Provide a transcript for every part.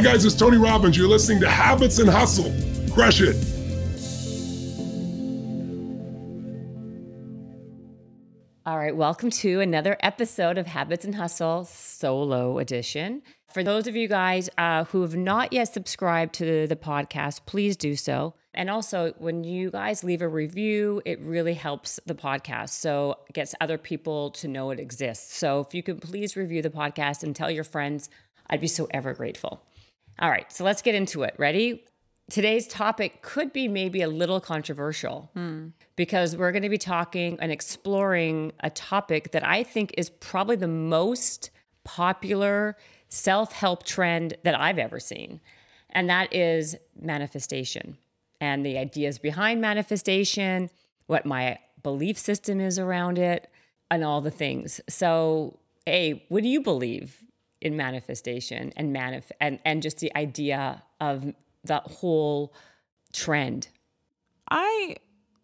Hi, guys, it's Tony Robbins. You're listening to Habits and Hustle. Crush it. All right, welcome to another episode of Habits and Hustle Solo Edition. For those of you guys uh, who have not yet subscribed to the podcast, please do so. And also, when you guys leave a review, it really helps the podcast. So it gets other people to know it exists. So if you could please review the podcast and tell your friends, I'd be so ever grateful. All right, so let's get into it. Ready? Today's topic could be maybe a little controversial because we're going to be talking and exploring a topic that I think is probably the most popular self help trend that I've ever seen. And that is manifestation and the ideas behind manifestation, what my belief system is around it, and all the things. So, A, what do you believe in manifestation and manif- and, and just the idea of that whole trend? I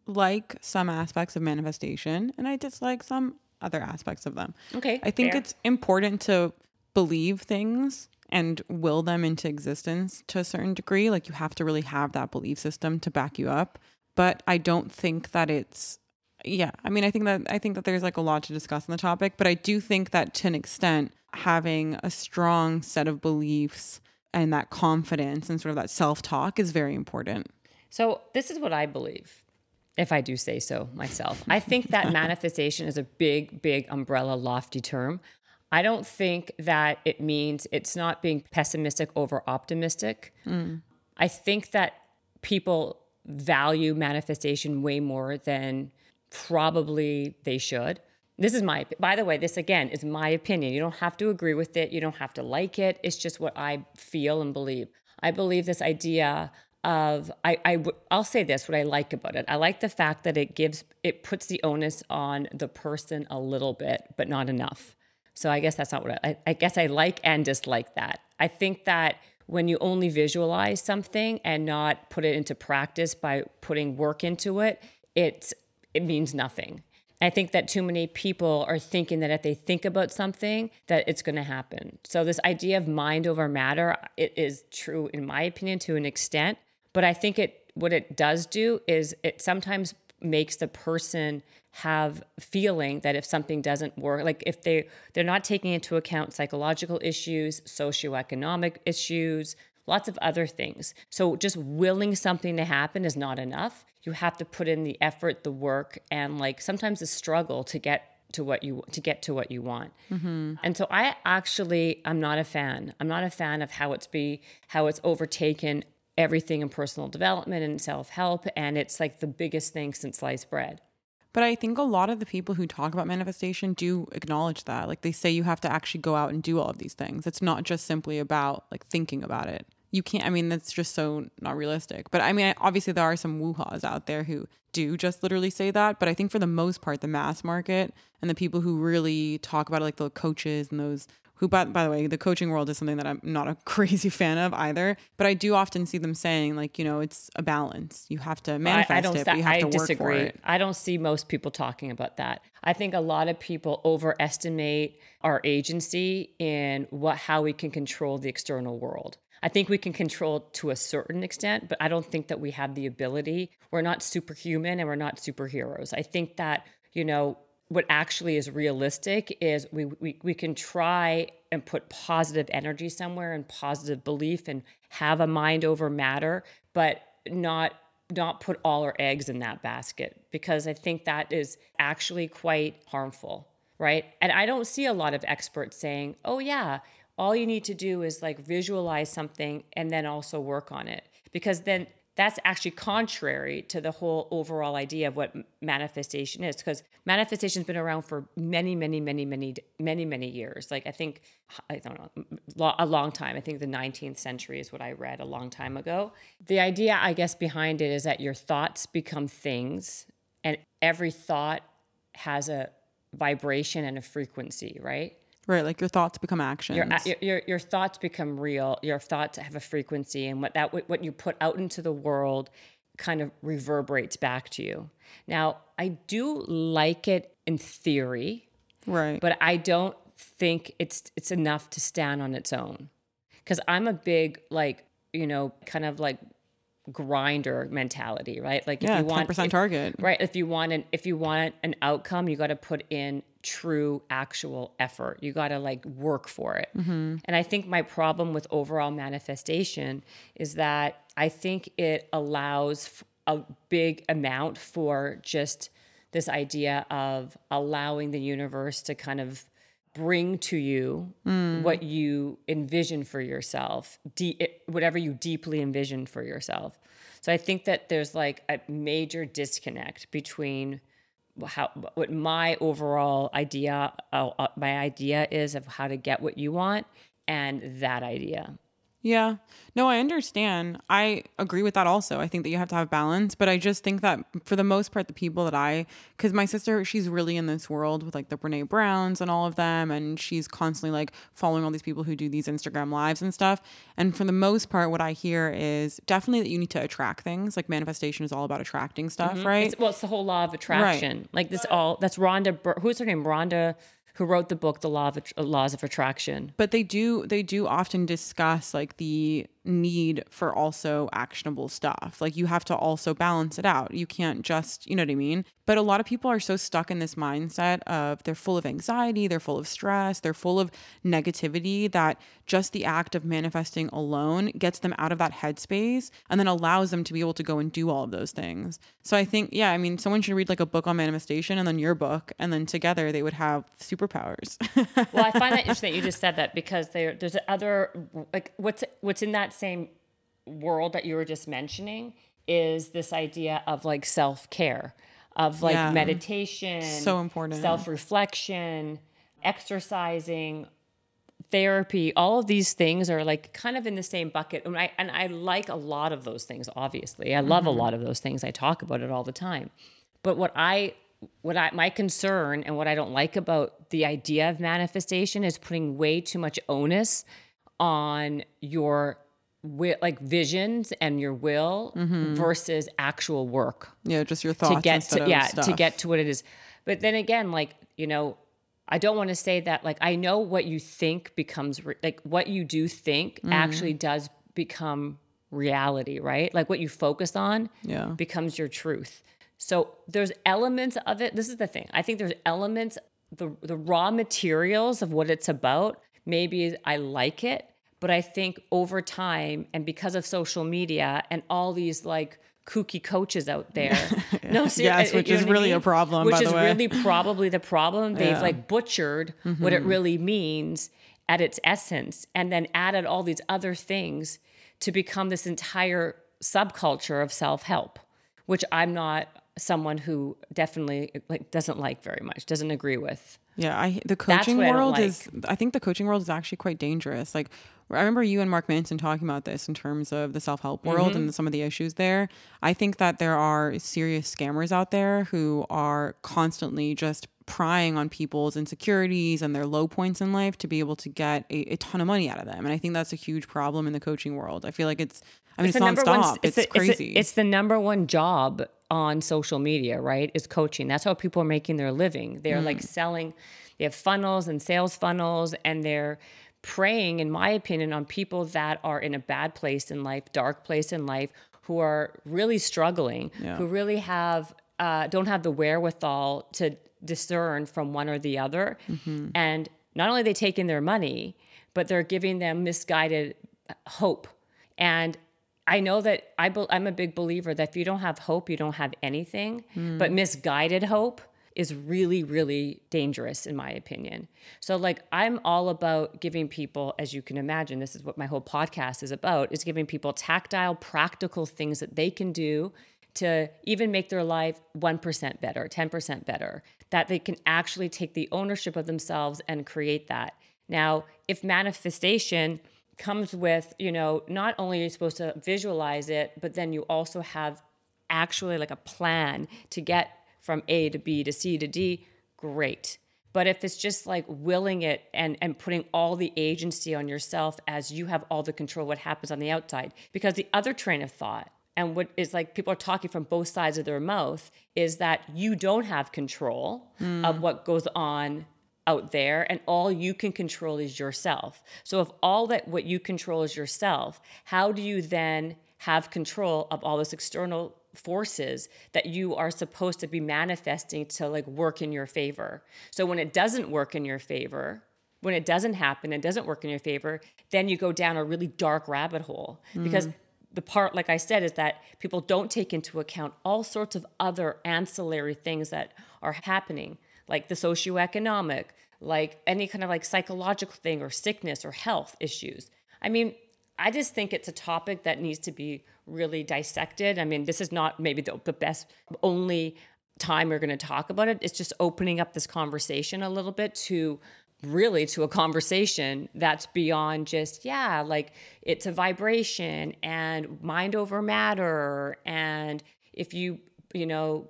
like some aspects of manifestation and I dislike some other aspects of them. Okay, I think fair. it's important to believe things and will them into existence to a certain degree. Like you have to really have that belief system to back you up. But I don't think that it's yeah, I mean I think that I think that there's like a lot to discuss on the topic, but I do think that to an extent having a strong set of beliefs and that confidence and sort of that self-talk is very important. So, this is what I believe, if I do say so myself. I think that manifestation is a big, big umbrella, lofty term. I don't think that it means it's not being pessimistic over optimistic. Hmm. I think that people value manifestation way more than probably they should. This is my, by the way, this again is my opinion. You don't have to agree with it. You don't have to like it. It's just what I feel and believe. I believe this idea of, I. I'll say this, what I like about it. I like the fact that it gives, it puts the onus on the person a little bit, but not enough. So I guess that's not what I, I, I guess I like and dislike that. I think that when you only visualize something and not put it into practice by putting work into it, it's, it means nothing. I think that too many people are thinking that if they think about something, that it's going to happen. So this idea of mind over matter, it is true in my opinion to an extent, but I think it what it does do is it sometimes makes the person have feeling that if something doesn't work like if they they're not taking into account psychological issues socioeconomic issues lots of other things. So just willing something to happen is not enough you have to put in the effort the work and like sometimes the struggle to get to what you to get to what you want mm-hmm. and so i actually i'm not a fan i'm not a fan of how it's be how it's overtaken everything in personal development and self-help and it's like the biggest thing since sliced bread But I think a lot of the people who talk about manifestation do acknowledge that. Like they say you have to actually go out and do all of these things. It's not just simply about like thinking about it. You can't, I mean, that's just so not realistic. But I mean, obviously, there are some woo-haws out there who do just literally say that. But I think for the most part, the mass market and the people who really talk about it, like the coaches and those who, by, by the way, the coaching world is something that I'm not a crazy fan of either. But I do often see them saying, like, you know, it's a balance. You have to manifest I, I don't it, but you have I to work disagree. for it. I don't see most people talking about that. I think a lot of people overestimate our agency in what how we can control the external world. I think we can control to a certain extent, but I don't think that we have the ability. We're not superhuman and we're not superheroes. I think that, you know, what actually is realistic is we, we, we can try and put positive energy somewhere and positive belief and have a mind over matter, but not not put all our eggs in that basket because I think that is actually quite harmful, right? And I don't see a lot of experts saying, "Oh yeah, all you need to do is like visualize something and then also work on it." Because then that's actually contrary to the whole overall idea of what manifestation is because manifestation's been around for many many many many many many years. Like i think i don't know a long time. I think the 19th century is what i read a long time ago. The idea i guess behind it is that your thoughts become things and every thought has a vibration and a frequency right Right, like your thoughts become uh, actions. your, your, your thoughts become real. Your thoughts have a frequency, and what that what you put out into the world kind of reverberates back to you. Now, I do like it in theory, right. but I don't think it's it's enough to stand on its own. because I'm a big like you know kind of like grinder mentality, right? Like if Yeah, you want 10% if- target. right? If you want an if you want an outcome, you got to put in true actual effort. You got to like work for it. Mm-hmm. And I think my problem with overall manifestation is that I think it allows a big amount for just this idea of allowing the universe to kind of bring to you mm. what you envision for yourself, de- it- whatever you deeply envision for yourself. So I think that there's like a major disconnect between how what my overall idea uh, uh, my idea is of how to get what you want and that idea. Yeah. No, I understand. I agree with that also. I think that you have to have balance, but I just think that for the most part, the people that I, because my sister, she's really in this world with like the Brene Browns and all of them, and she's constantly like following all these people who do these Instagram lives and stuff. And for the most part, what I hear is definitely that you need to attract things. Like manifestation is all about attracting stuff, mm-hmm. right? It's, well, it's the whole law of attraction. Like this all that's Rhonda. Bur- Who's her name? Rhonda, who wrote the book, The Law of Laws of Attraction. but they do they do often discuss like the need for also actionable stuff. Like you have to also balance it out. You can't just you know what i mean? But a lot of people are so stuck in this mindset of they're full of anxiety they're full of stress they're full of negativity that just the act of manifesting alone gets them out of that headspace and then allows them to be able to go and do all of those things. So i think yeah i mean someone should read like a book on manifestation and then your book and then together they would have superpowers. Well, I find that interesting that you just said that because there, there's other like what's what's in that same world that you were just mentioning is this idea of like self care, of like Yeah. meditation, So important. self reflection, exercising, therapy. All of these things are like kind of in the same bucket, and I and I like a lot of those things. Obviously, I love a mm-hmm. lot of those things. I talk about it all the time. But what I what I my concern and what I don't like about the idea of manifestation is putting way too much onus on your wi- like visions and your will versus actual work. Yeah just your thoughts to get to yeah to get to what it is. But then again like you know i don't want to say that like i know what you think becomes re- like what you do think Mm. actually does become reality right? Like what you focus on Yeah. becomes your truth. So there's elements of it this is the thing i think there's elements the the raw materials of what it's about maybe i like it but i think over time and because of social media and all these like kooky coaches out there no ser- Yes, which is what I really a problem, which by the is really probably the problem. They've Yeah. Mm-hmm. like butchered what it really means at its essence and then added all these other things to become this entire subculture of self-help which i'm not someone who definitely like doesn't like very much doesn't agree with Yeah, I the coaching I world like. is I think the coaching world is actually quite dangerous. Like I remember you and Mark Manson talking about this in terms of the self-help world Mm-hmm. and some of the issues there. I think that there are serious scammers out there who are constantly just prying on people's insecurities and their low points in life to be able to get a, a ton of money out of them. And I think that's a huge problem in the coaching world. I feel like it's I mean it's, the number one- nonstop. It's, the- the- crazy. It's, the number one job on social media, right? Is coaching. That's how people are making their living. They're like Mm. selling. They have funnels and sales funnels, and they're preying, in my opinion, on people that are in a bad place in life, dark place in life, who are really struggling, Yeah. who really have uh, don't have the wherewithal to discern from one or the other, Mm-hmm. and not only are they taking their money, but they're giving them misguided hope. And I know that I be, I'm a big believer that if you don't have hope, you don't have anything. Hmm. But misguided hope is really, really dangerous, in my opinion. So, like, I'm all about giving people, as you can imagine, this is what my whole podcast is about, is giving people tactile, practical things that they can do to even make their life 1% better, 10% better, that they can actually take the ownership of themselves and create that. Now, if manifestation comes with, you know, not only are you supposed to visualize it, but then you also have actually like a plan to get from A to B to C to D, great. But if it's just like willing it and, and putting all the agency on yourself as you have all the control what happens on the outside, because the other train of thought and what is like people are talking from both sides of their mouth is that you don't have control of hmm. what goes on out there and all you can control is yourself. So if all that what you control is yourself, how do you then have control of all this external forces that you are supposed to be manifesting to like work in your favor. So when it doesn't work in your favor, when it doesn't happen and doesn't work in your favor, then you go down a really dark rabbit hole mm. because the part like I said is that people don't take into account all sorts of other ancillary things that are happening like the socioeconomic, like any kind of like psychological thing or sickness or health issues. I mean, I just think it's a topic that needs to be really dissected. I mean, this is not maybe the, the best, only time we're going to talk about it. It's just opening up this conversation a little bit to really to a conversation that's beyond just yeah like it's a vibration and mind over matter and if you you know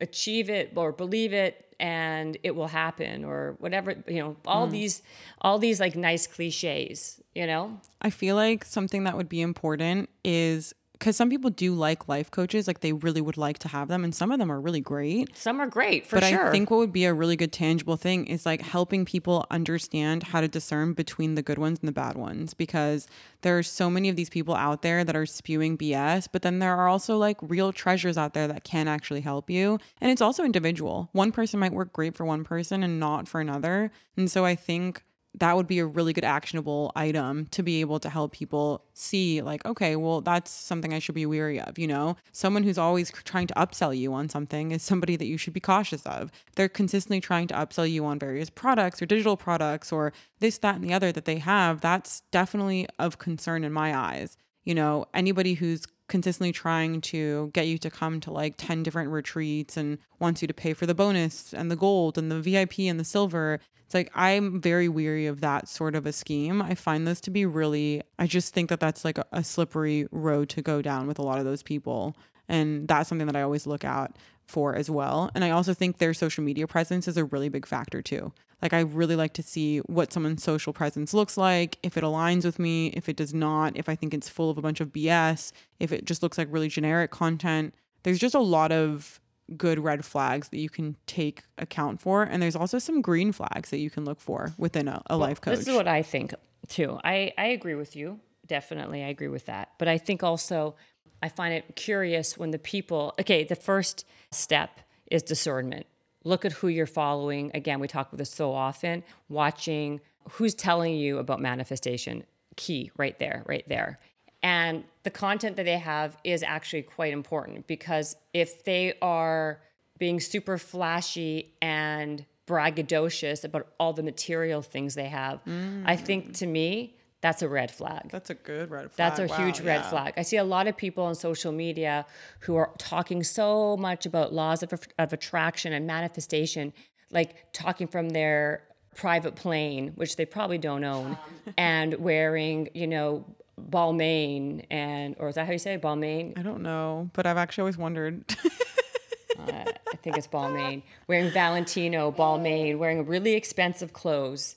achieve it or believe it and it will happen or whatever you know all mm. these all these like nice cliches you know i feel like something that would be important is because some people do like life coaches, like they really would like to have them, and some of them are really great. Some are great for but sure. But I think what would be a really good tangible thing is like helping people understand how to discern between the good ones and the bad ones because there are so many of these people out there that are spewing BS, but then there are also like real treasures out there that can actually help you. And it's also individual. One person might work great for one person and not for another. And so I think that would be a really good actionable item to be able to help people see like okay well that's something i should be weary of you know? Someone who's always trying to upsell you on something is somebody that you should be cautious of. They're consistently trying to upsell you on various products or digital products or this that and the other that they have. That's definitely of concern in my eyes you know? Anybody who's consistently trying to get you to come to like 10 different retreats and wants you to pay for the bonus and the gold and the VIP and the silver. It's like I'm very weary of that sort of a scheme. I find this to be really, I just think that that's like a slippery road to go down with a lot of those people. And that's something that I always look out for as well. And I also think their social media presence is a really big factor too. Like I really like to see what someone's social presence looks like, if it aligns with me, if it does not, if I think it's full of a bunch of BS, if it just looks like really generic content. There's just a lot of good red flags that you can take account for and there's also some green flags that you can look for within a, a well, life coach. This is what I think too. I I agree with you. Definitely I agree with that. But I think also I find it curious when the people okay, the first step is discernment look at who you're following. Again, we talk about this so often, watching who's telling you about manifestation. Key right there, right there. And the content that they have is actually quite important because if they are being super flashy and braggadocious about all the material things they have, mm. I think to me, that's a red flag. That's a good red flag. That's a wow, huge red yeah. flag. I see a lot of people on social media who are talking so much about laws of, of attraction and manifestation, like talking from their private plane, which they probably don't own, and wearing, you know, Balmain and, or is that how you say it? Balmain? I don't know, but I've actually always wondered. uh, I think it's Balmain. Wearing Valentino, Balmain, wearing really expensive clothes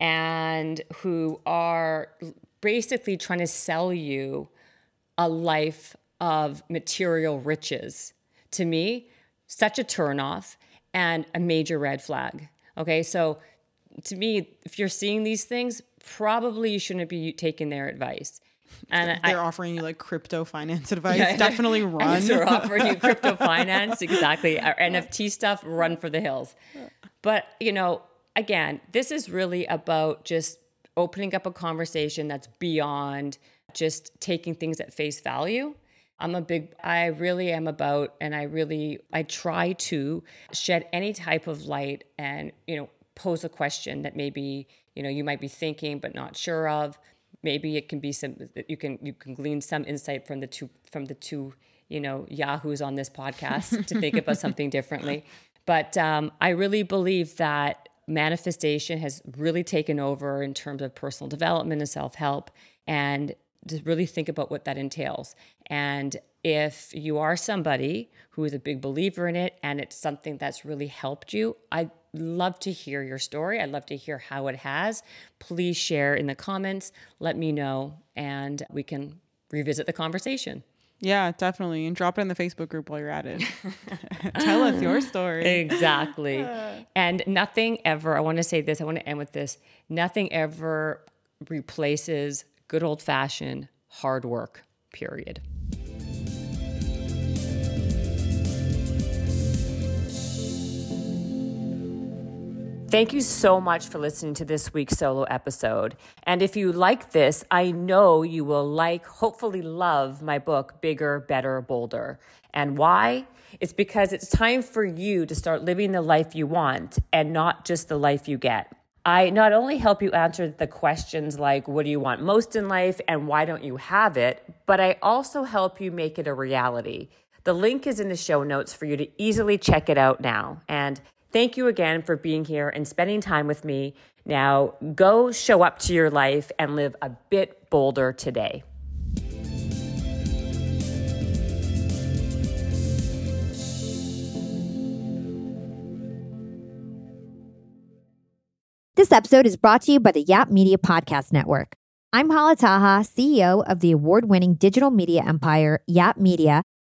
and who are basically trying to sell you a life of material riches. To me, such a turnoff and a major red flag. Okay, so to me, if you're seeing these things, probably you shouldn't be taking their advice. And they're I, offering you like crypto finance advice. Yeah, Definitely run. they're offering you crypto finance, exactly. Our NFT stuff, run for the hills. But you know, again, this is really about just opening up a conversation that's beyond just taking things at face value. I'm a big, I really am about, and I really, I try to shed any type of light and, you know, pose a question that maybe, you know, you might be thinking but not sure of. Maybe it can be some, you can, you can glean some insight from the two, from the two, you know, Yahoos on this podcast to think about something differently. But um, I really believe that manifestation has really taken over in terms of personal development and self help, and to really think about what that entails. And if you are somebody who is a big believer in it and it's something that's really helped you, I'd love to hear your story. I'd love to hear how it has. Please share in the comments, let me know, and we can revisit the conversation. Yeah, definitely. And drop it in the Facebook group while you're at it. Tell us your story. Exactly. and nothing ever, I want to say this, I want to end with this nothing ever replaces good old fashioned hard work, period. Thank you so much for listening to this week's solo episode. And if you like this, I know you will like, hopefully, love my book, Bigger, Better, Bolder. And why? It's because it's time for you to start living the life you want and not just the life you get. I not only help you answer the questions like, what do you want most in life and why don't you have it, but I also help you make it a reality. The link is in the show notes for you to easily check it out now. And Thank you again for being here and spending time with me. Now, go show up to your life and live a bit bolder today. This episode is brought to you by the Yap Media Podcast Network. I'm Hala Taha, CEO of the award winning digital media empire, Yap Media